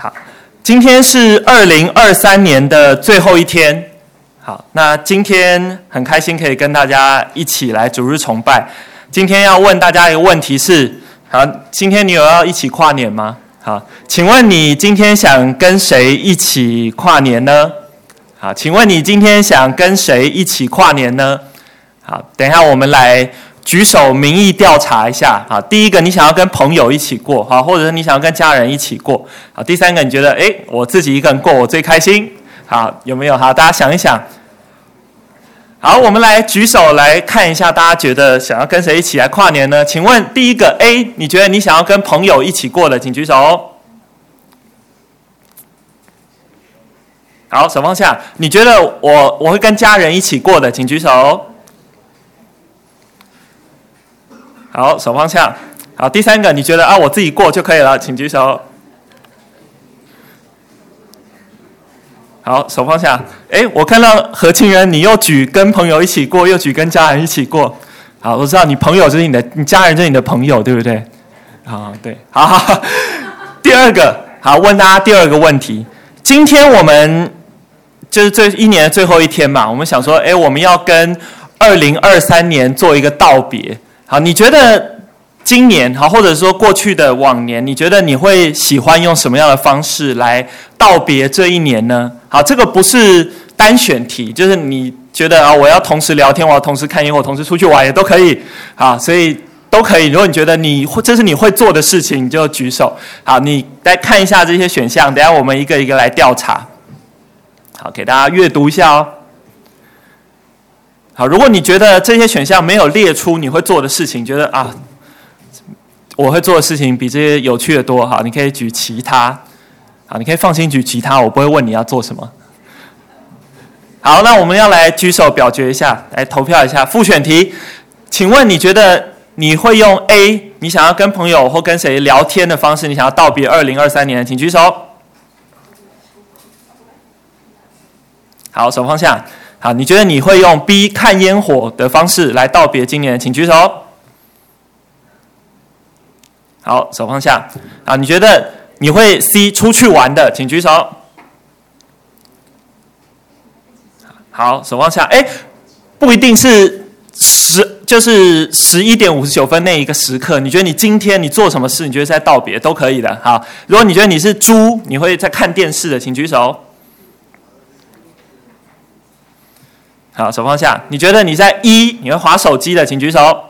好，今天是二零二三年的最后一天。好，那今天很开心可以跟大家一起来主日崇拜。今天要问大家一个问题是：好，今天你有要一起跨年吗？好，请问你今天想跟谁一起跨年呢？好，请问你今天想跟谁一起跨年呢？好，等一下我们来。举手民意调查一下，好，第一个你想要跟朋友一起过，好，或者是你想要跟家人一起过，好，第三个你觉得，诶，我自己一个人过我最开心，好，有没有？好，大家想一想。好，我们来举手来看一下，大家觉得想要跟谁一起来跨年呢？请问第一个 A，你觉得你想要跟朋友一起过的，请举手。好，手放下。你觉得我我会跟家人一起过的，请举手。好，手放下。好，第三个，你觉得啊，我自己过就可以了，请举手。好，手放下。哎，我看到何清人，你又举跟朋友一起过，又举跟家人一起过。好，我知道你朋友就是你的，你家人就是你的朋友，对不对？好，对，好好好。第二个，好，问大家第二个问题。今天我们就是这一年的最后一天嘛，我们想说，哎，我们要跟二零二三年做一个道别。好，你觉得今年好，或者说过去的往年，你觉得你会喜欢用什么样的方式来道别这一年呢？好，这个不是单选题，就是你觉得啊，我要同时聊天，我要同时看烟火，同时出去玩也都可以。好，所以都可以。如果你觉得你这是你会做的事情，你就举手。好，你来看一下这些选项，等下我们一个一个来调查。好，给大家阅读一下哦。好，如果你觉得这些选项没有列出你会做的事情，觉得啊，我会做的事情比这些有趣的多，好，你可以举其他，好，你可以放心举其他，我不会问你要做什么。好，那我们要来举手表决一下，来投票一下复选题，请问你觉得你会用 A，你想要跟朋友或跟谁聊天的方式，你想要道别二零二三年，请举手。好，手放下。好，你觉得你会用 B 看烟火的方式来道别今年？请举手。好，手放下。啊，你觉得你会 C 出去玩的？请举手。好，手放下。哎，不一定是十，就是十一点五十九分那一个时刻。你觉得你今天你做什么事？你觉得是在道别都可以的。好，如果你觉得你是猪，你会在看电视的，请举手。好，手放下。你觉得你在一，你会滑手机的，请举手。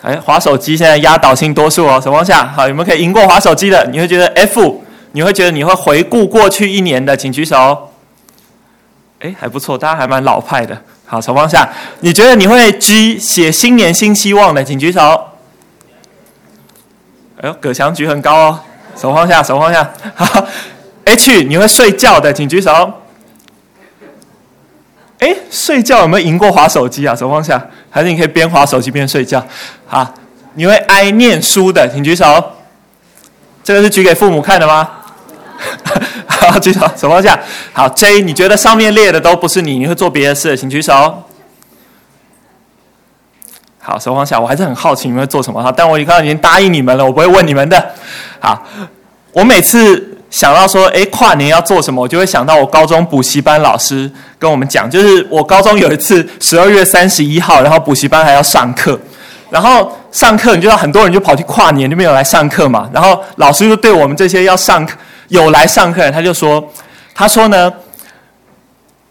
哎，滑手机现在压倒性多数哦，手放下。好，有没有可以赢过滑手机的？你会觉得 F，你会觉得你会回顾过去一年的，请举手。哎，还不错，大家还蛮老派的。好，手放下。你觉得你会 G 写新年新希望的，请举手。哎呦，葛翔举很高哦，手放下，手放下。好，H 你会睡觉的，请举手。哎，睡觉有没有赢过划手机啊？手放下，还是你可以边划手机边睡觉？好，你会爱念书的，请举手。这个是举给父母看的吗？好，举手，手放下。好，J，你觉得上面列的都不是你，你会做别的事，请举手。好，手放下。我还是很好奇你们会做什么哈，但我刚刚已经答应你们了，我不会问你们的。好，我每次。想到说，诶，跨年要做什么？我就会想到我高中补习班老师跟我们讲，就是我高中有一次十二月三十一号，然后补习班还要上课，然后上课你知道很多人就跑去跨年就没有来上课嘛，然后老师就对我们这些要上课有来上课，他就说，他说呢，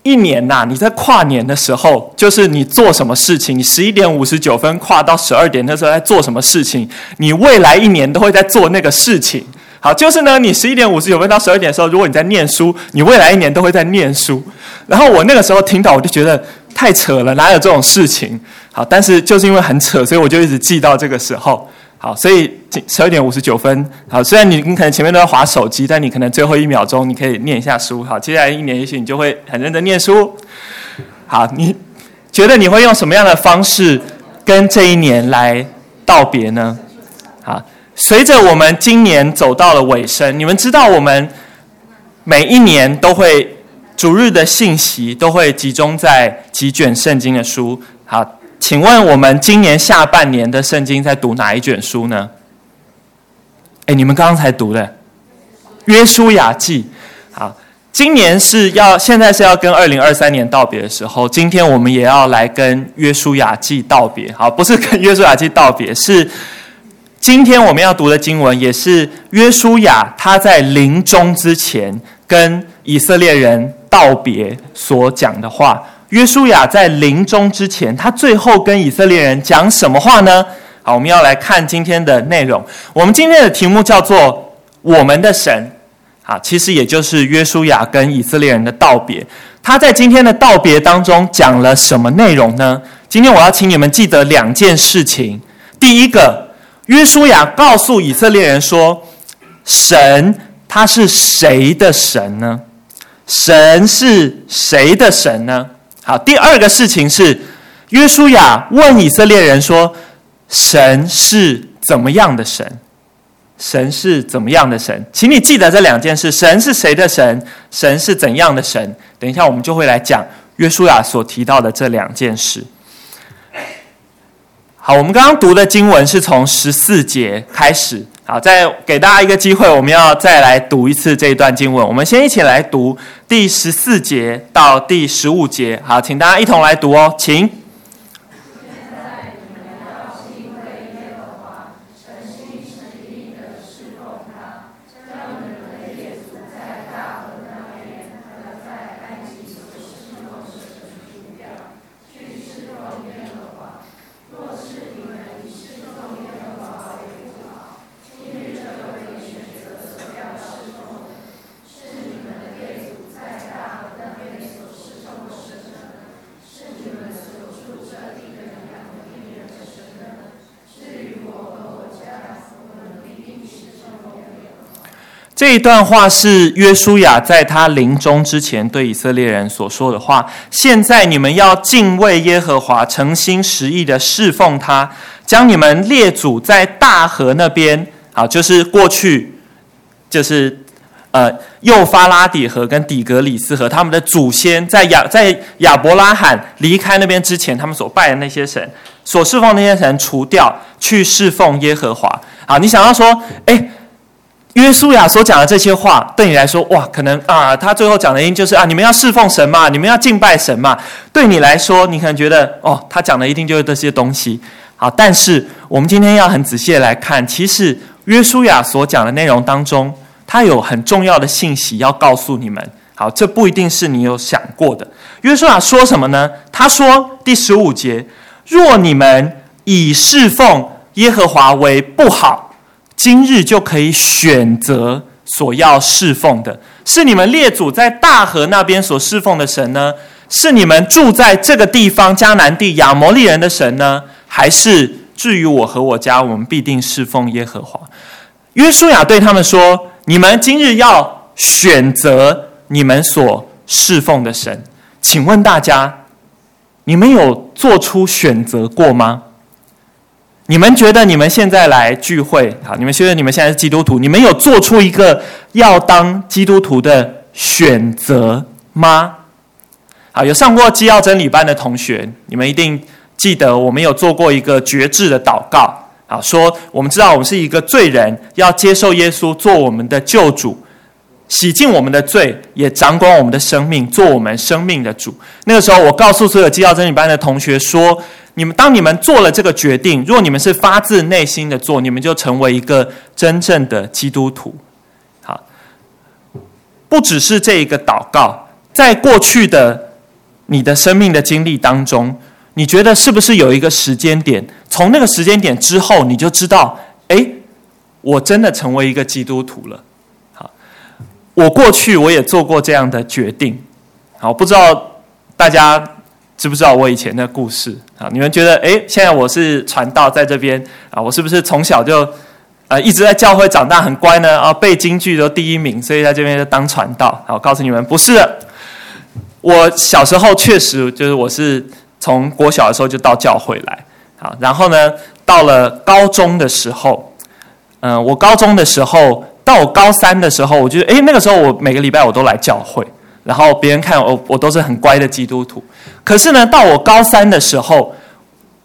一年呐、你在跨年的时候，就是你做什么事情，你十一点五十九分跨到十二点的时候在做什么事情，你未来一年都会在做那个事情。好，就是呢，你十一点五十九分到十二点的时候，如果你在念书，你未来一年都会在念书。然后我那个时候听到，我就觉得太扯了，哪有这种事情？好，但是就是因为很扯，所以我就一直记到这个时候。好，所以十二点五十九分，好，虽然你你可能前面都在划手机，但你可能最后一秒钟你可以念一下书。好，接下来一年也许你就会很认真念书。好，你觉得你会用什么样的方式跟这一年来道别呢？好。随着我们今年走到了尾声，你们知道我们每一年都会主日的信息都会集中在几卷圣经的书。好，请问我们今年下半年的圣经在读哪一卷书呢？哎，你们刚刚才读的，约书亚记。好，今年是要现在是要跟二零二三年道别的时候，今天我们也要来跟约书亚记道别。好，不是跟约书亚记道别，是今天我们要读的经文，也是约书亚他在临终之前跟以色列人道别所讲的话。约书亚在临终之前，他最后跟以色列人讲什么话呢？好，我们要来看今天的内容。我们今天的题目叫做“我们的神”。好，其实也就是约书亚跟以色列人的道别。他在今天的道别当中讲了什么内容呢？今天我要请你们记得两件事情。第一个，约书亚告诉以色列人说：“神他是谁的神呢？神是谁的神呢？”好，第二个事情是，约书亚问以色列人说：“神是怎么样的神？神是怎么样的神？请你记得这两件事：神是谁的神？神是怎样的神？等一下我们就会来讲约书亚所提到的这两件事。”好，我们刚刚读的经文是从十四节开始。好，再给大家一个机会，我们要再来读一次这一段经文。我们先一起来读第十四节到第十五节。好，请大家一同来读哦，请。这段话是约书亚在他临终之前对以色列人所说的话。现在你们要敬畏耶和华，诚心实意的侍奉他，将你们列祖在大河那边，啊，就是过去，就是呃幼发拉底河跟底格里斯河，他们的祖先在亚在亚伯拉罕离开那边之前，他们所拜的那些神，所侍奉那些神除掉，去侍奉耶和华。啊，你想要说，哎。约书亚所讲的这些话，对你来说，哇，可能啊，他最后讲的音就是啊，你们要侍奉神嘛，你们要敬拜神嘛。对你来说，你可能觉得，哦，他讲的一定就是这些东西。好，但是我们今天要很仔细的来看，其实约书亚所讲的内容当中，他有很重要的信息要告诉你们。好，这不一定是你有想过的。约书亚说什么呢？他说第十五节：若你们以侍奉耶和华为不好。今日就可以选择所要侍奉的，是你们列祖在大河那边所侍奉的神呢？是你们住在这个地方迦南地亚摩利人的神呢？还是至于我和我家，我们必定侍奉耶和华？约书亚对他们说：“你们今日要选择你们所侍奉的神。”请问大家，你们有做出选择过吗？你们觉得你们现在来聚会，好，你们觉得你们现在是基督徒，你们有做出一个要当基督徒的选择吗？好，有上过基要真理班的同学，你们一定记得我们有做过一个决志的祷告，好，说我们知道我们是一个罪人，要接受耶稣做我们的救主，洗净我们的罪，也掌管我们的生命，做我们生命的主。那个时候，我告诉所有基要真理班的同学说。你们当你们做了这个决定，如果你们是发自内心的做，你们就成为一个真正的基督徒。好，不只是这一个祷告，在过去的你的生命的经历当中，你觉得是不是有一个时间点？从那个时间点之后，你就知道，哎，我真的成为一个基督徒了。我过去我也做过这样的决定。好，不知道大家。知不知道我以前的故事啊？你们觉得，哎，现在我是传道在这边啊，我是不是从小就呃一直在教会长大，很乖呢？啊，背金句都第一名，所以在这边就当传道。好，告诉你们，不是。我小时候确实就是我是从国小的时候就到教会来，好，然后呢，到了高中的时候，嗯、我高中的时候到我高三的时候，我觉得，哎，那个时候我每个礼拜我都来教会。然后别人看我，我都是很乖的基督徒。可是呢，到我高三的时候，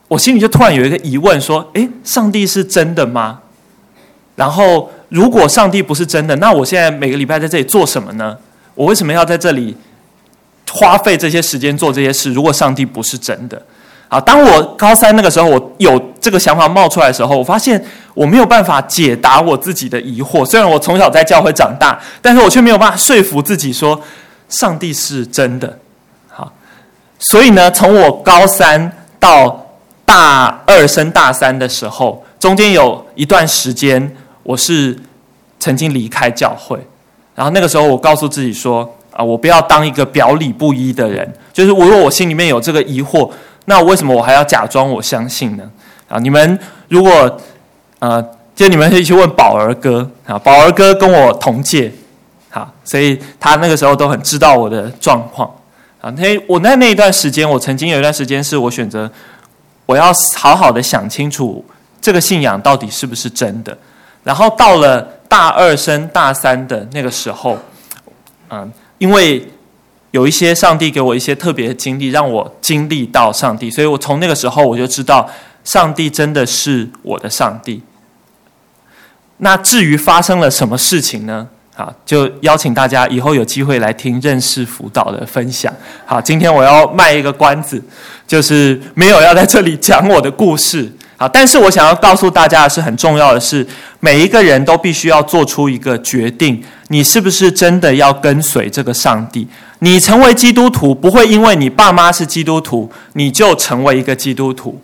我心里就突然有一个疑问：说，诶，上帝是真的吗？然后如果上帝不是真的，那我现在每个礼拜在这里做什么呢？我为什么要在这里花费这些时间做这些事？如果上帝不是真的，啊，当我高三那个时候，我有这个想法冒出来的时候，我发现我没有办法解答我自己的疑惑。虽然我从小在教会长大，但是我却没有办法说服自己说上帝是真的。好，所以呢，从我高三到大二升大三的时候，中间有一段时间。我是曾经离开教会，然后那个时候我告诉自己说：啊，我不要当一个表里不一的人。就是如果我心里面有这个疑惑，那为什么我还要假装我相信呢？啊，你们如果呃，就你们可以去问宝儿哥啊，宝儿哥跟我同届，好，所以他那个时候都很知道我的状况啊。那我在那一段时间，我曾经有一段时间是我选择我要好好的想清楚这个信仰到底是不是真的。然后到了大二升大三的那个时候，嗯，因为有一些上帝给我一些特别的经历，让我经历到上帝，所以我从那个时候我就知道，上帝真的是我的上帝。那至于发生了什么事情呢？好，就邀请大家以后有机会来听认识辅导的分享。好，今天我要卖一个关子，就是没有要在这里讲我的故事。好，但是我想要告诉大家的是，很重要的是，每一个人都必须要做出一个决定：你是不是真的要跟随这个上帝？你成为基督徒，不会因为你爸妈是基督徒，你就成为一个基督徒。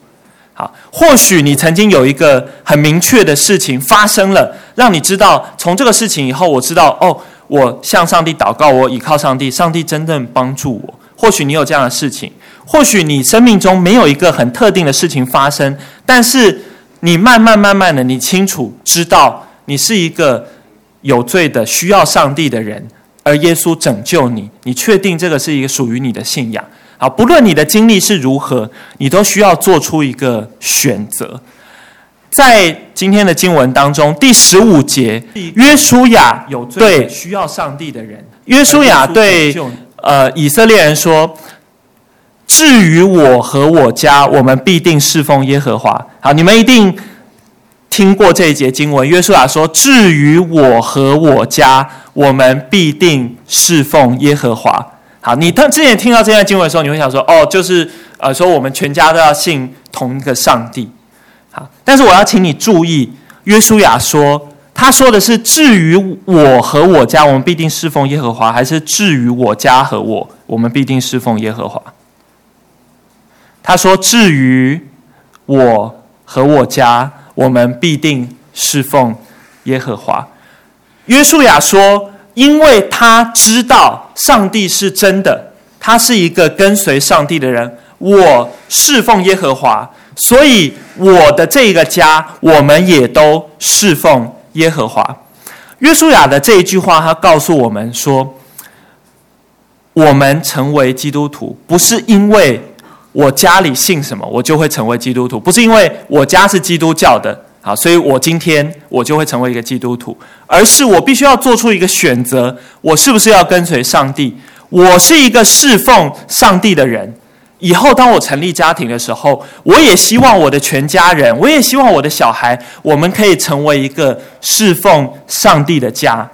好，或许你曾经有一个很明确的事情发生了，让你知道，从这个事情以后，我知道，哦，我向上帝祷告，我倚靠上帝，上帝真正帮助我。或许你有这样的事情。或许你生命中没有一个很特定的事情发生，但是你慢慢慢慢的，你清楚知道你是一个有罪的需要上帝的人，而耶稣拯救你，你确定这个是一个属于你的信仰。好，不论你的经历是如何，你都需要做出一个选择。在今天的经文当中，第十五节，约书亚有罪需要上帝的人，约书亚对呃以色列人说。至于我和我家，我们必定侍奉耶和华。好，你们一定听过这一节经文。约书亚说：“至于我和我家，我们必定侍奉耶和华。”好，你当之前听到这段经文的时候，你会想说：“哦，就是呃，说我们全家都要信同一个上帝。”好，但是我要请你注意，约书亚说，他说的是：“至于我和我家，我们必定侍奉耶和华。”还是“至于我家和我，我们必定侍奉耶和华”？他说：“至于我和我家，我们必定侍奉耶和华。”约书亚说：“因为他知道上帝是真的，他是一个跟随上帝的人。我侍奉耶和华，所以我的这个家，我们也都侍奉耶和华。”约书亚的这一句话，他告诉我们说：“我们成为基督徒，不是因为……”我家里信什么，我就会成为基督徒。不是因为我家是基督教的，好，所以我今天我就会成为一个基督徒，而是我必须要做出一个选择：我是不是要跟随上帝？我是一个侍奉上帝的人。以后当我成立家庭的时候，我也希望我的全家人，我也希望我的小孩，我们可以成为一个侍奉上帝的家。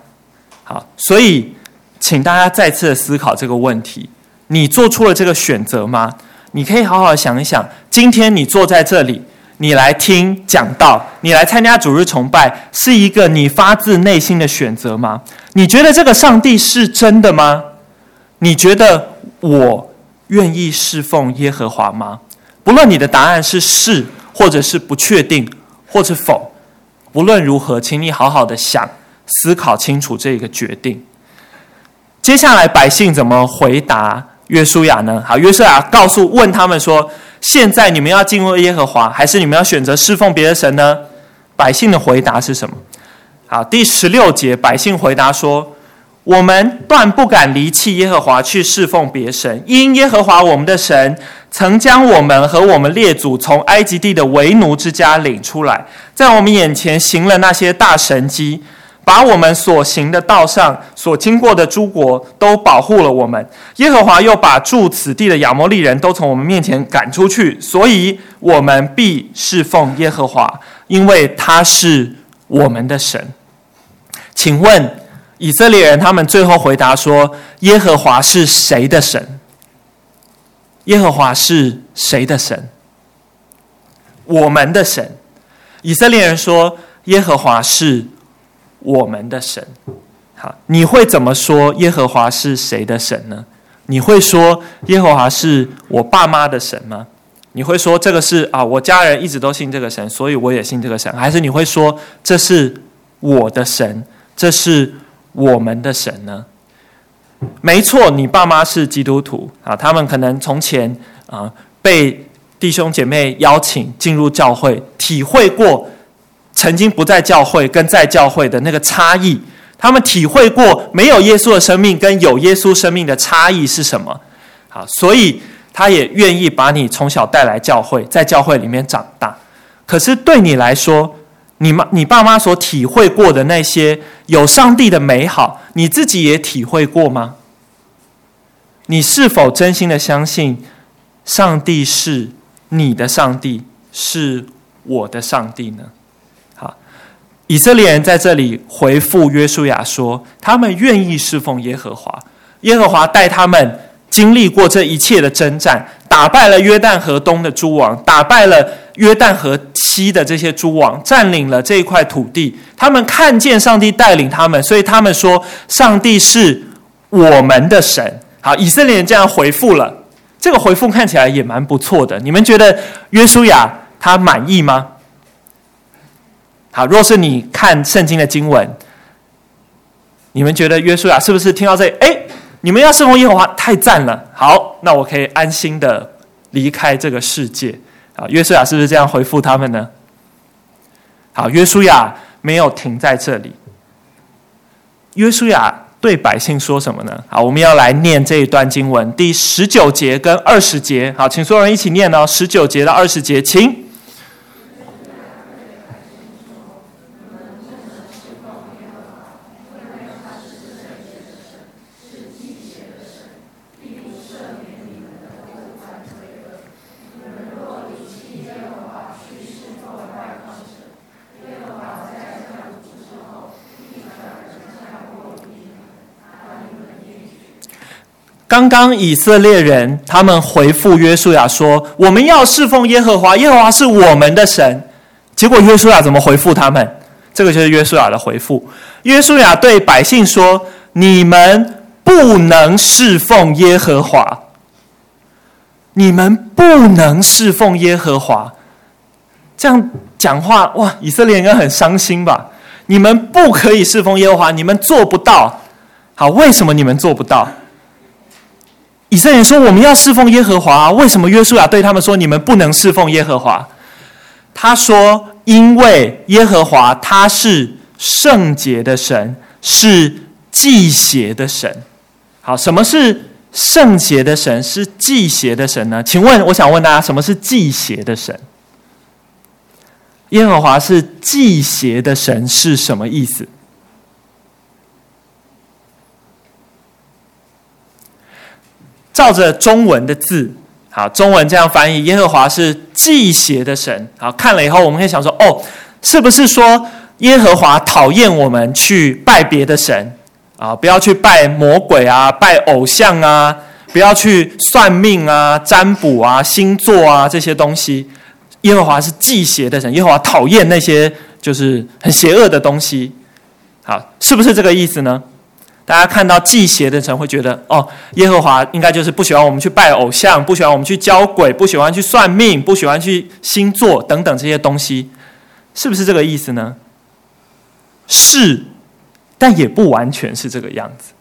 好，所以请大家再次思考这个问题：你做出了这个选择吗？你可以好好想一想，今天你坐在这里，你来听讲道，你来参加主日崇拜，是一个你发自内心的选择吗？你觉得这个上帝是真的吗？你觉得我愿意侍奉耶和华吗？不论你的答案是是，或者是不确定，或者否，不论如何，请你好好的想，思考清楚这个决定。接下来百姓怎么回答？约书亚呢？好，约书亚告诉问他们说：“现在你们要进入耶和华，还是你们要选择侍奉别的神呢？”百姓的回答是什么？好，第十六节，百姓回答说：“我们断不敢离弃耶和华去侍奉别神，因耶和华我们的神曾将我们和我们列祖从埃及地的为奴之家领出来，在我们眼前行了那些大神迹。”把我们所行的道上所经过的诸国都保护了我们，耶和华又把住此地的亚摩利人都从我们面前赶出去，所以我们必侍奉耶和华，因为他是我们的神。请问以色列人他们最后回答说：“耶和华是谁的神？”耶和华是谁的神？我们的神。以色列人说：“耶和华是我们的神。”好，你会怎么说耶和华是谁的神呢？你会说耶和华是我爸妈的神吗？你会说这个是啊，我家人一直都信这个神，所以我也信这个神？还是你会说这是我的神，这是我们的神呢？没错，你爸妈是基督徒啊，他们可能从前啊被弟兄姐妹邀请进入教会，体会过曾经不在教会跟在教会的那个差异，他们体会过没有耶稣的生命跟有耶稣生命的差异是什么？好，所以他也愿意把你从小带来教会，在教会里面长大。可是对你来说，你妈、你爸妈所体会过的那些有上帝的美好，你自己也体会过吗？你是否真心的相信上帝是你的上帝，是我的上帝呢？以色列人在这里回复约书亚说，他们愿意侍奉耶和华，耶和华带他们经历过这一切的征战，打败了约旦河东的诸王，打败了。约旦河西的这些诸王占领了这一块土地，他们看见上帝带领他们，所以他们说：“上帝是我们的神。”好，以色列人这样回复了，这个回复看起来也蛮不错的。你们觉得约书亚他满意吗？好，若是你看圣经的经文，你们觉得约书亚是不是听到这里？哎，你们要侍奉耶和华，太赞了！好，那我可以安心的离开这个世界。啊，约书亚是不是这样回复他们呢？好，约书亚没有停在这里。约书亚对百姓说什么呢？好，我们要来念这一段经文，第十九节跟二十节。好，请所有人一起念哦，十九节到二十节，请。刚刚以色列人他们回复约书亚说：“我们要侍奉耶和华，耶和华是我们的神。”结果约书亚怎么回复他们？这个就是约书亚的回复。约书亚对百姓说：“你们不能侍奉耶和华，你们不能侍奉耶和华。”这样讲话，哇！以色列人应该很伤心吧？你们不可以侍奉耶和华，你们做不到。好，为什么你们做不到？以色列人说：“我们要侍奉耶和华。”为什么约书亚对他们说：“你们不能侍奉耶和华？”他说：“因为耶和华他是圣洁的神，是忌邪的神。”好，什么是圣洁的神？是忌邪的神呢？请问，我想问大家，什么是忌邪的神？耶和华是忌邪的神是什么意思？照着中文的字，好，中文这样翻译：耶和华是忌邪的神。好，看了以后，我们可以想说：哦，是不是说耶和华讨厌我们去拜别的神啊？不要去拜魔鬼啊，拜偶像啊，不要去算命啊、占卜啊、星座啊这些东西。耶和华是忌邪的神，耶和华讨厌那些就是很邪恶的东西。好，是不是这个意思呢？大家看到忌邪的神会觉得，哦，耶和华应该就是不喜欢我们去拜偶像，不喜欢我们去交鬼，不喜欢去算命，不喜欢去星座等等这些东西，是不是这个意思呢？是，但也不完全是这个样子。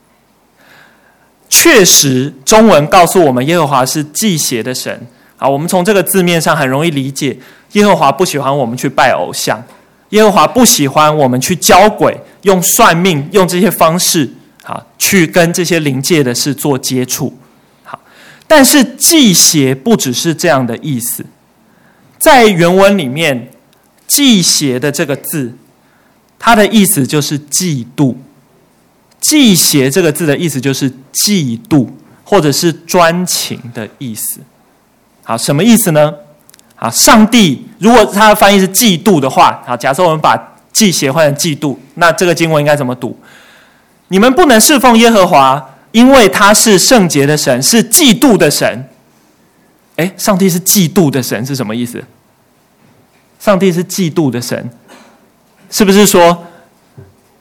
确实，中文告诉我们耶和华是忌邪的神。好，我们从这个字面上很容易理解，耶和华不喜欢我们去拜偶像，耶和华不喜欢我们去交鬼，用算命，用这些方式。好，去跟这些灵界的事做接触。好，但是忌邪不只是这样的意思，在原文里面，忌邪的这个字，它的意思就是嫉妒。忌邪这个字的意思就是嫉妒，或者是专情的意思。好，什么意思呢？好，上帝如果他的翻译是嫉妒的话，好，假设我们把忌邪换成嫉妒。那这个经文应该怎么读？你们不能侍奉耶和华，因为他是圣洁的神，是嫉妒的神。诶，上帝是嫉妒的神是什么意思？上帝是嫉妒的神，是不是说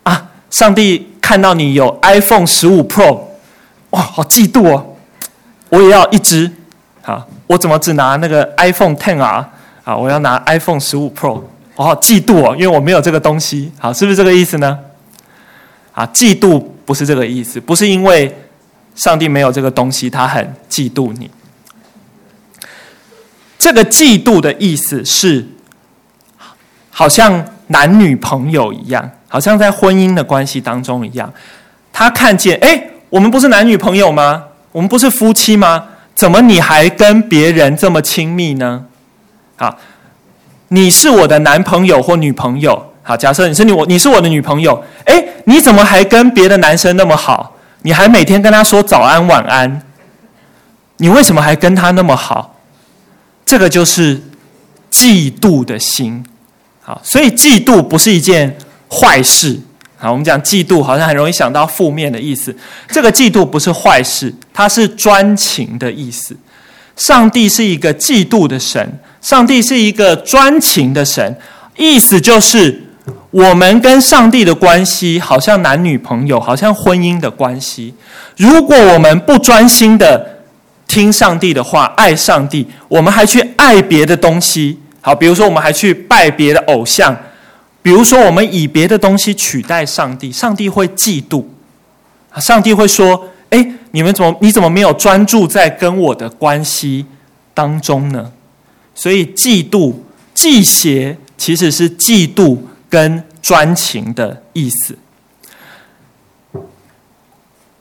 啊？上帝看到你有 iPhone 十五 Pro，哇，好嫉妒哦！我也要一只。好，我怎么只拿那个 iPhone Ten 啊？好，我要拿 iPhone 十五 Pro，我好嫉妒哦，因为我没有这个东西。好，是不是这个意思呢？啊，嫉妒不是这个意思，不是因为上帝没有这个东西，他很嫉妒你。这个嫉妒的意思是，好像男女朋友一样，好像在婚姻的关系当中一样。他看见，哎，我们不是男女朋友吗？我们不是夫妻吗？怎么你还跟别人这么亲密呢？啊，你是我的男朋友或女朋友。好，假设你是你我，你是我的女朋友。诶，你怎么还跟别的男生那么好？你还每天跟他说早安晚安。你为什么还跟他那么好？这个就是嫉妒的心。好，所以嫉妒不是一件坏事。好，我们讲嫉妒，好像很容易想到负面的意思。这个嫉妒不是坏事，它是专情的意思。上帝是一个嫉妒的神，上帝是一个专情的神，意思就是我们跟上帝的关系好像男女朋友，好像婚姻的关系。如果我们不专心的听上帝的话，爱上帝，我们还去爱别的东西，好，比如说我们还去拜别的偶像。比如说，我们以别的东西取代上帝，上帝会嫉妒啊，上帝会说：“哎，你们怎么，你怎么没有专注在跟我的关系当中呢？”所以，嫉妒、忌邪其实是嫉妒跟专情的意思。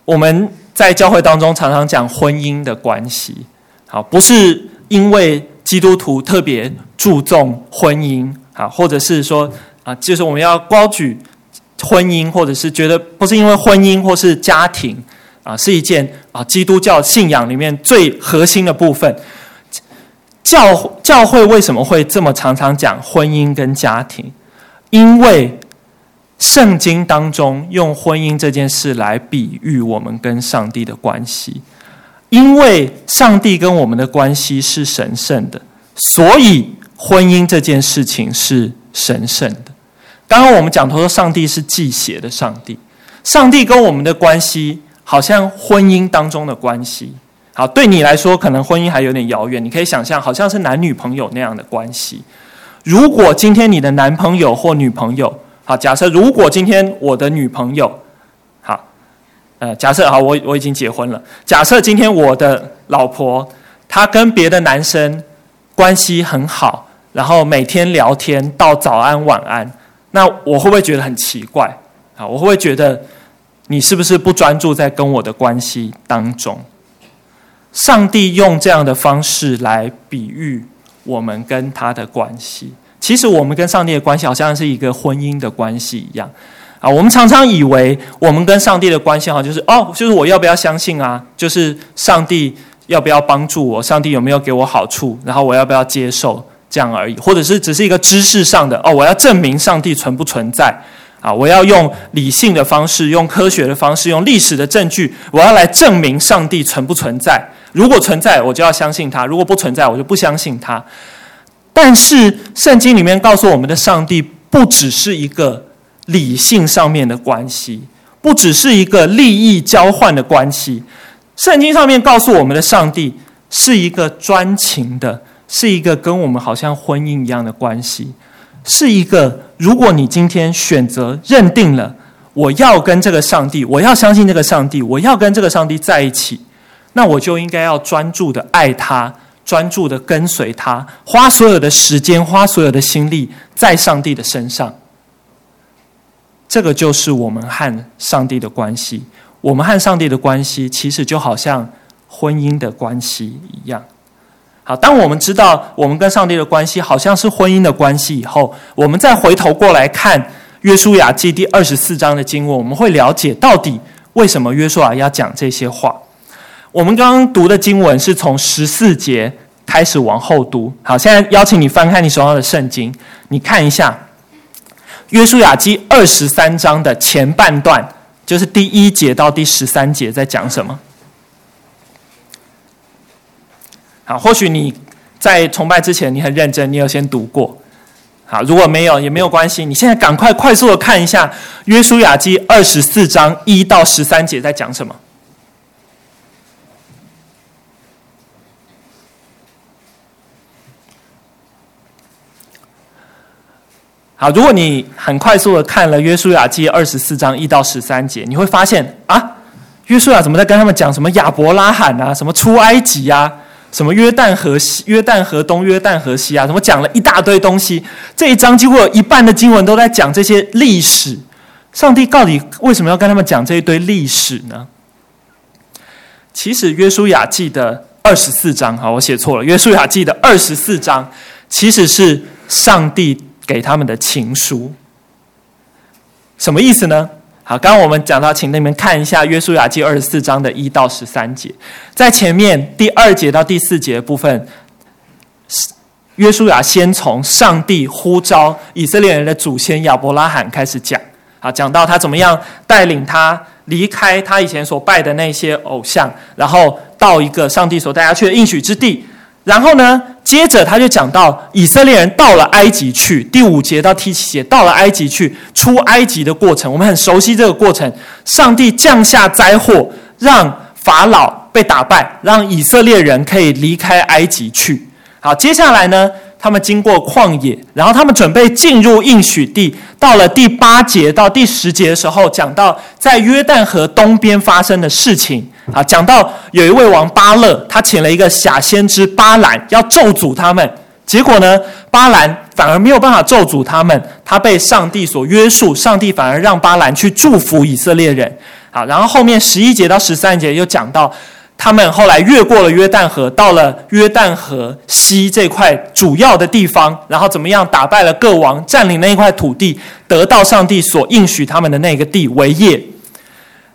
我们在教会当中常常讲婚姻的关系，好，不是因为基督徒特别注重婚姻，好，或者是说。啊，就是我们要高举婚姻，或者是觉得不是因为婚姻或是家庭啊，是一件啊基督教信仰里面最核心的部分。教教会为什么会这么常常讲婚姻跟家庭？因为圣经当中用婚姻这件事来比喻我们跟上帝的关系，因为上帝跟我们的关系是神圣的，所以婚姻这件事情是神圣的。刚刚我们讲说，上帝是忌邪的上帝。上帝跟我们的关系，好像婚姻当中的关系。好，对你来说，可能婚姻还有点遥远。你可以想象，好像是男女朋友那样的关系。如果今天你的男朋友或女朋友，好，假设如果今天我的女朋友，好，呃，假设好，我我已经结婚了。假设今天我的老婆，她跟别的男生关系很好，然后每天聊天到早安晚安。那我会不会觉得很奇怪啊？我会不会觉得你是不是不专注在跟我的关系当中？上帝用这样的方式来比喻我们跟他的关系。其实我们跟上帝的关系好像是一个婚姻的关系一样啊。我们常常以为我们跟上帝的关系好像就是哦，就是我要不要相信啊？就是上帝要不要帮助我？上帝有没有给我好处？然后我要不要接受？这样而已，或者是只是一个知识上的哦，我要证明上帝存不存在啊？我要用理性的方式，用科学的方式，用历史的证据，我要来证明上帝存不存在。如果存在，我就要相信他；如果不存在，我就不相信他。但是圣经里面告诉我们的上帝，不只是一个理性上面的关系，不只是一个利益交换的关系。圣经上面告诉我们的上帝是一个专情的。是一个跟我们好像婚姻一样的关系，是一个如果你今天选择认定了我要跟这个上帝，我要相信这个上帝，我要跟这个上帝在一起，那我就应该要专注的爱他，专注的跟随他，花所有的时间，花所有的心力在上帝的身上。这个就是我们和上帝的关系。我们和上帝的关系其实就好像婚姻的关系一样。好，当我们知道我们跟上帝的关系好像是婚姻的关系以后，我们再回头过来看约书亚记第二十四章的经文，我们会了解到底为什么约书亚要讲这些话。我们刚刚读的经文是从十四节开始往后读。好，现在邀请你翻开你手上的圣经，你看一下约书亚记二十三章的前半段，就是第一节到第十三节，在讲什么？好，或许你在崇拜之前你很认真，你有先读过。好，如果没有也没有关系，你现在赶快快速的看一下《约书亚记》二十四章一到十三节在讲什么。好，如果你很快速的看了《约书亚记》二十四章一到十三节，你会发现啊，约书亚怎么在跟他们讲什么亚伯拉罕啊，什么出埃及啊？什么约旦河西、约旦河东、约旦河西啊？什么讲了一大堆东西？这一章几乎有一半的经文都在讲这些历史。上帝到底为什么要跟他们讲这一堆历史呢？其实《约书亚记》的二十四章，好，我写错了，《约书亚记》的二十四章其实是上帝给他们的情书。什么意思呢？好，刚刚我们讲到，请你们看一下《约书亚记》二十四章的一到十三节，在前面第二节到第四节的部分，约书亚先从上帝呼召以色列人的祖先亚伯拉罕开始讲，好，讲到他怎么样带领他离开他以前所拜的那些偶像，然后到一个上帝所带他去的应许之地。然后呢，接着他就讲到以色列人到了埃及去，第五节到第七节到了埃及去出埃及的过程，我们很熟悉这个过程。上帝降下灾祸，让法老被打败，让以色列人可以离开埃及去。好，接下来呢，他们经过旷野，然后他们准备进入应许地。到了第八节到第十节的时候，讲到在约旦河东边发生的事情。啊，讲到有一位王巴勒，他请了一个假先知巴兰，要咒诅他们。结果呢，巴兰反而没有办法咒诅他们，他被上帝所约束，上帝反而让巴兰去祝福以色列人。好，然后后面十一节到十三节又讲到。他们后来越过了约旦河，到了约旦河西这块主要的地方，然后怎么样打败了各王，占领那一块土地，得到上帝所应许他们的那个地为业。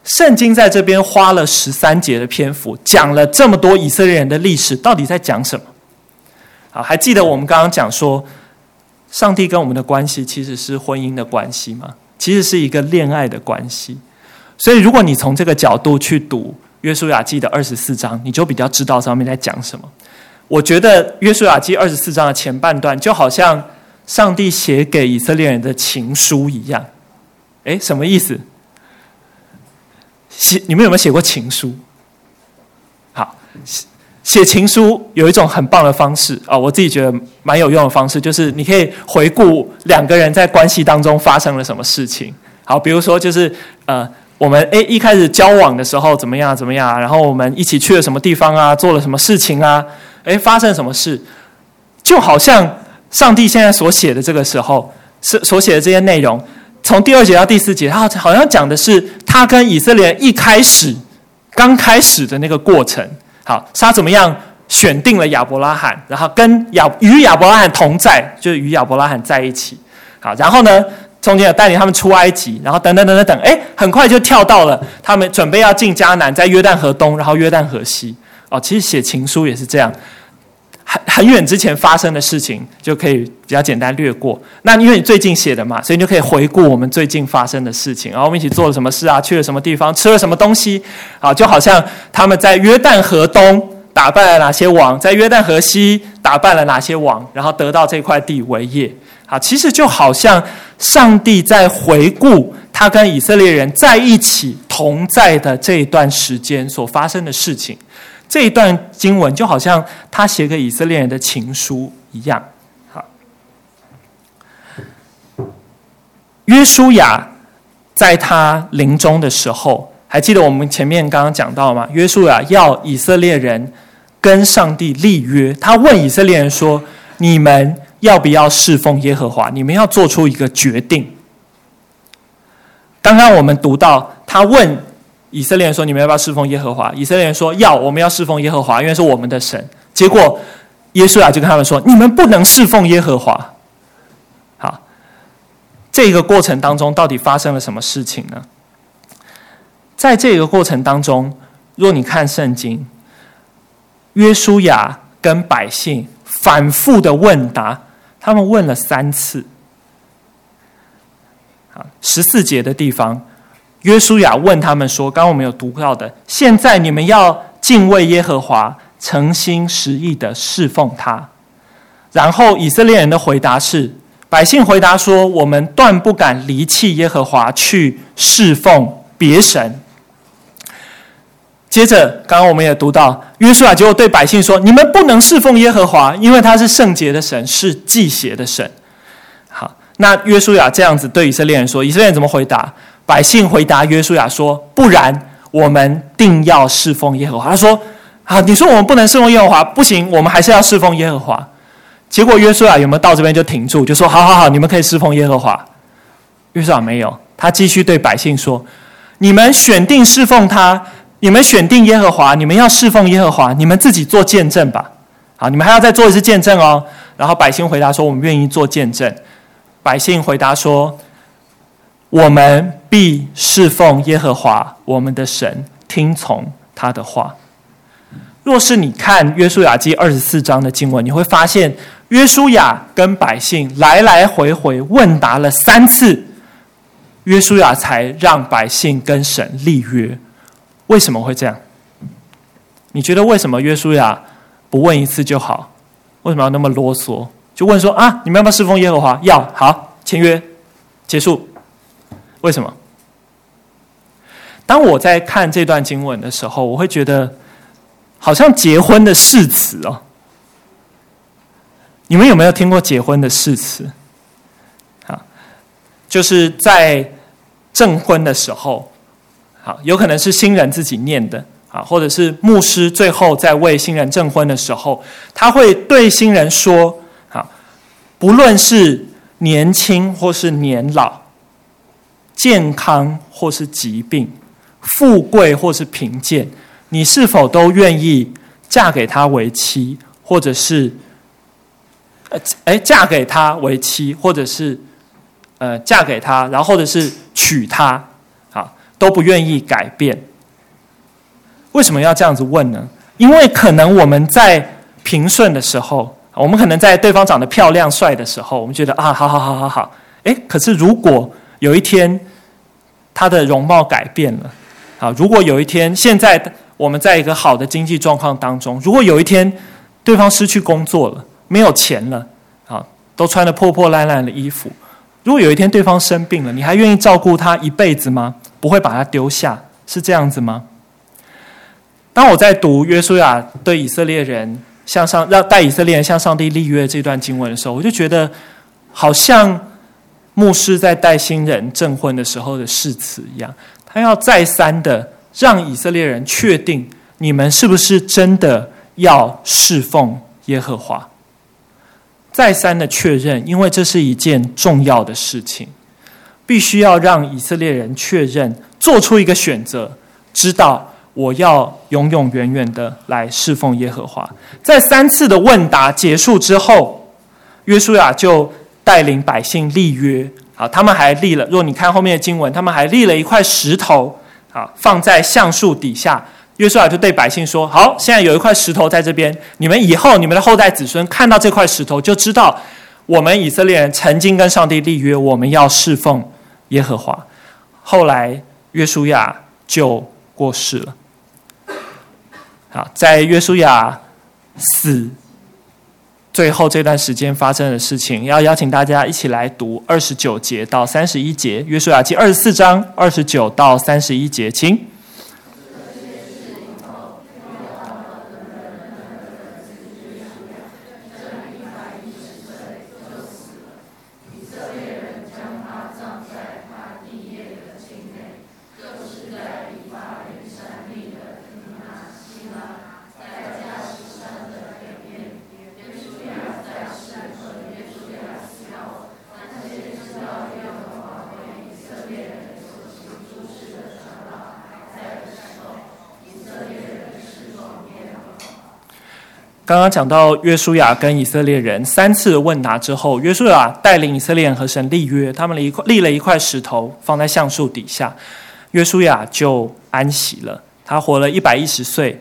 圣经在这边花了十三节的篇幅，讲了这么多以色列人的历史，到底在讲什么？好，还记得我们刚刚讲说，上帝跟我们的关系其实是婚姻的关系吗？其实是一个恋爱的关系。所以，如果你从这个角度去读。约书亚记的二十四章，你就比较知道上面在讲什么。我觉得约书亚记二十四章的前半段，就好像上帝写给以色列人的情书一样。诶，什么意思？写你们有没有写过情书？好，写写情书有一种很棒的方式啊，我自己觉得蛮有用的方式，就是你可以回顾两个人在关系当中发生了什么事情。好，比如说就是呃。我们诶一开始交往的时候怎么样怎么样？然后我们一起去了什么地方啊？做了什么事情啊？诶，发生了什么事？就好像上帝现在所写的这个时候，是所写的这些内容，从第二节到第四节，他好像讲的是他跟以色列一开始刚开始的那个过程。好，他怎么样选定了亚伯拉罕，然后跟亚与亚伯拉罕同在，就是与亚伯拉罕在一起。好，然后呢？中间有带领他们出埃及，然后等等等等等，哎，很快就跳到了他们准备要进迦南，在约旦河东，然后约旦河西。哦，其实写情书也是这样，很很远之前发生的事情就可以比较简单略过。那因为你最近写的嘛，所以你就可以回顾我们最近发生的事情，然后我们一起做了什么事啊，去了什么地方，吃了什么东西。啊，就好像他们在约旦河东打败了哪些王，在约旦河西打败了哪些王，然后得到这块地为业。啊，其实就好像上帝在回顾他跟以色列人在一起同在的这一段时间所发生的事情，这一段经文就好像他写给以色列人的情书一样。好，约书亚在他临终的时候，还记得我们前面刚刚讲到吗？约书亚要以色列人跟上帝立约，他问以色列人说：“你们。”要不要侍奉耶和华？你们要做出一个决定。刚刚我们读到，他问以色列人说：“你们要不要侍奉耶和华？”以色列人说：“要，我们要侍奉耶和华，因为是我们的神。”结果，约书亚就跟他们说：“你们不能侍奉耶和华。”好，这个过程当中到底发生了什么事情呢？在这个过程当中，若你看圣经，约书亚跟百姓反复的问答。他们问了三次，十四节的地方，约书亚问他们说：“刚刚我们有读到的，现在你们要敬畏耶和华，诚心实意的侍奉他。”然后以色列人的回答是：百姓回答说：“我们断不敢离弃耶和华去侍奉别神。”接着，刚刚我们也读到，约书亚就对百姓说：“你们不能侍奉耶和华，因为他是圣洁的神，是忌邪的神。”好，那约书亚这样子对以色列人说：“以色列人怎么回答？”百姓回答约书亚说：“不然，我们定要侍奉耶和华。”他说：“好，你说我们不能侍奉耶和华，不行，我们还是要侍奉耶和华。”结果约书亚有没有到这边就停住，就说：“好好好，你们可以侍奉耶和华。”约书亚没有，他继续对百姓说：“你们选定侍奉他。”你们选定耶和华，你们要侍奉耶和华，你们自己做见证吧。好，你们还要再做一次见证哦。然后百姓回答说：“我们愿意做见证。”百姓回答说：“我们必侍奉耶和华，我们的神，听从他的话。”若是你看约书亚记二十四章的经文，你会发现约书亚跟百姓来来回回问答了三次，约书亚才让百姓跟神立约。为什么会这样？你觉得为什么约书亚不问一次就好？为什么要那么啰嗦？就问说啊，你们要不要侍奉耶和华？要，好，签约，结束。为什么？当我在看这段经文的时候，我会觉得好像结婚的誓词哦。你们有没有听过结婚的誓词？啊，就是在证婚的时候。好，有可能是新人自己念的啊，或者是牧师最后在为新人证婚的时候，他会对新人说：啊，不论是年轻或是年老，健康或是疾病，富贵或是贫贱，你是否都愿意嫁给他为妻，或者是呃，哎，嫁给他为妻，或者是呃，嫁给他，然后或者是娶她。啊都不愿意改变，为什么要这样子问呢？因为可能我们在平顺的时候，我们可能在对方长得漂亮帅的时候，我们觉得啊，好好好好好，诶，可是如果有一天他的容貌改变了，啊，如果有一天现在我们在一个好的经济状况当中，如果有一天对方失去工作了，没有钱了，啊，都穿了破破烂烂的衣服，如果有一天对方生病了，你还愿意照顾他一辈子吗？不会把他丢下，是这样子吗？当我在读约书亚对以色列人向上让带以色列人向上帝立约这段经文的时候，我就觉得好像牧师在带新人证婚的时候的誓词一样，他要再三的让以色列人确定你们是不是真的要侍奉耶和华，再三的确认，因为这是一件重要的事情。必须要让以色列人确认，做出一个选择，知道我要永永远远的来侍奉耶和华。在三次的问答结束之后，约书亚就带领百姓立约。好，他们还立了。若你看后面的经文，他们还立了一块石头，啊，放在橡树底下。约书亚就对百姓说：“好，现在有一块石头在这边，你们以后你们的后代子孙看到这块石头，就知道我们以色列人曾经跟上帝立约，我们要侍奉。”耶和华，后来约书亚就过世了。好，在约书亚死最后这段时间发生的事情，要邀请大家一起来读二十九节到三十一节，约书亚记二十四章二十九到三十一节，请。刚刚讲到约书亚跟以色列人三次问答之后，约书亚带领以色列人和神立约，他们立一块立了一块石头放在橡树底下，约书亚就安息了。他活了一百一十岁，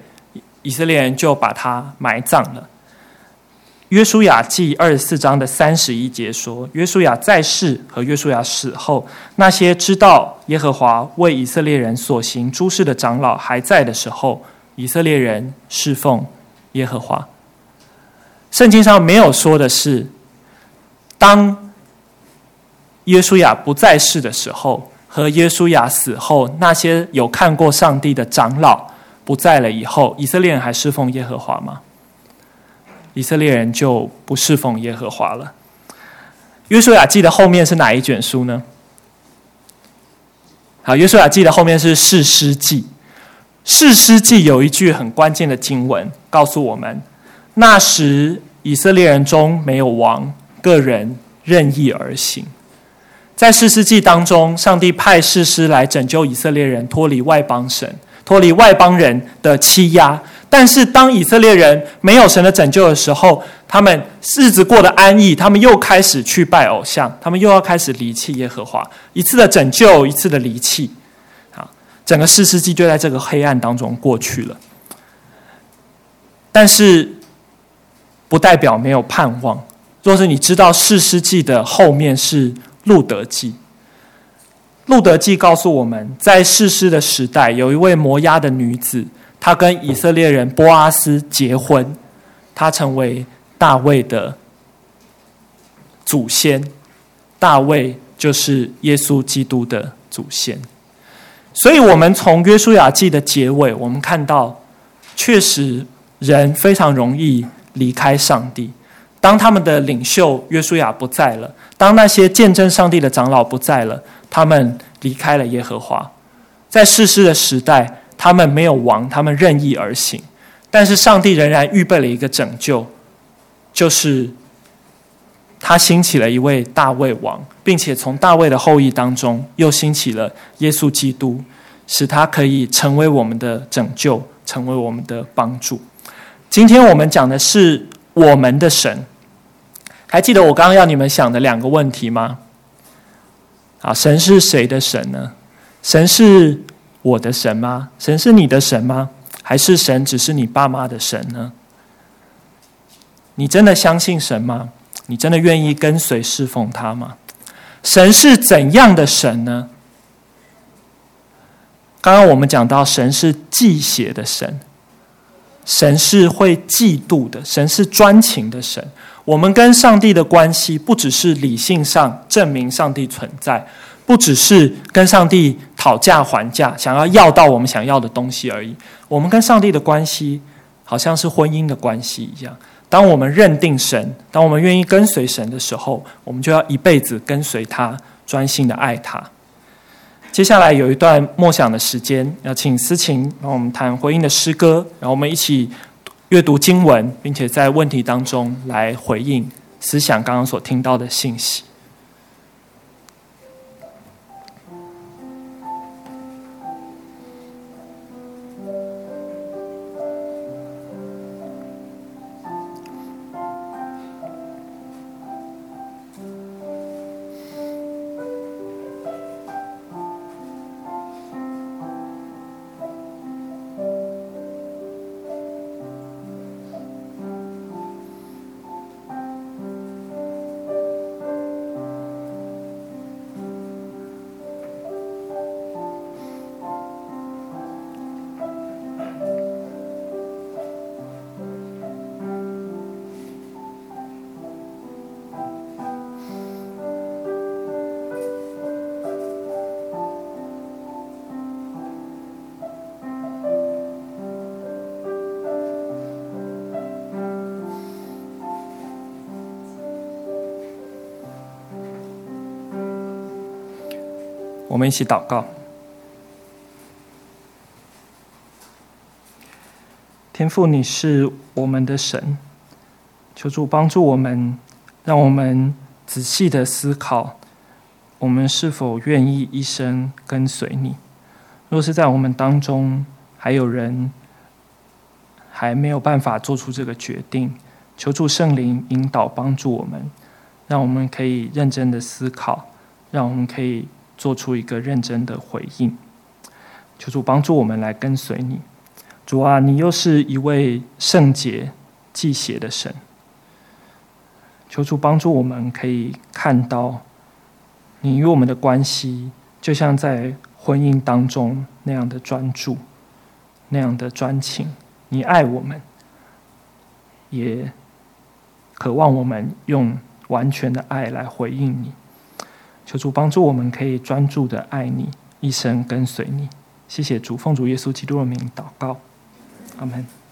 以色列人就把他埋葬了。约书亚记二十四章的三十一节说：“约书亚在世和约书亚死后，那些知道耶和华为以色列人所行诸事的长老还在的时候，以色列人侍奉耶和华。”圣经上没有说的是，当耶书亚不在世的时候，和耶书亚死后，那些有看过上帝的长老不在了以后，以色列人还侍奉耶和华吗？以色列人就不侍奉耶和华了。约书亚记的后面是哪一卷书呢？好，约书亚记的后面是士师记。士师记有一句很关键的经文，告诉我们：那时以色列人中没有王，个人任意而行。在士师记当中，上帝派士师来拯救以色列人脱离外邦神、脱离外邦人的欺压。但是，当以色列人没有神的拯救的时候，他们日子过得安逸，他们又开始去拜偶像，他们又要开始离弃耶和华。一次的拯救，一次的离弃，啊，整个士师记就在这个黑暗当中过去了。但是，不代表没有盼望。若是你知道士师记的后面是路德记，路德记告诉我们在士师的时代，有一位摩押的女子。她跟以色列人波阿斯结婚，她成为大卫的祖先。大卫就是耶稣基督的祖先。所以，我们从约书亚记的结尾，我们看到，确实人非常容易离开上帝。当他们的领袖约书亚不在了，当那些见证上帝的长老不在了，他们离开了耶和华。在世事的时代。他们没有王，他们任意而行，但是上帝仍然预备了一个拯救，就是他兴起了一位大卫王，并且从大卫的后裔当中又兴起了耶稣基督，使他可以成为我们的拯救，成为我们的帮助。今天我们讲的是我们的神，还记得我刚刚要你们想的两个问题吗？啊，神是谁的神呢？神是。我的神吗？神是你的神吗？还是神只是你爸妈的神呢？你真的相信神吗？你真的愿意跟随侍奉他吗？神是怎样的神呢？刚刚我们讲到，神是祭血的神，神是会嫉妒的，神是专情的神。我们跟上帝的关系，不只是理性上证明上帝存在。不只是跟上帝讨价还价，想要要到我们想要的东西而已。我们跟上帝的关系，好像是婚姻的关系一样。当我们认定神，当我们愿意跟随神的时候，我们就要一辈子跟随他，专心的爱他。接下来有一段默想的时间，要请思琴帮我们谈回应的诗歌，然后我们一起阅读经文，并且在问题当中来回应思想刚刚所听到的信息。我们一起祷告。天父，你是我们的神，求主帮助我们，让我们仔细的思考，我们是否愿意一生跟随你。若是在我们当中还有人还没有办法做出这个决定，求主圣灵引导帮助我们，让我们可以认真的思考，让我们可以。做出一个认真的回应，求主帮助我们来跟随你。主啊，你又是一位圣洁、祭邪的神。求主帮助我们，可以看到你与我们的关系，就像在婚姻当中那样的专注，那样的专情。你爱我们，也渴望我们用完全的爱来回应你。求主帮助我们，可以专注的爱你，一生跟随你。谢谢主，奉主耶稣基督的名祷告，阿门。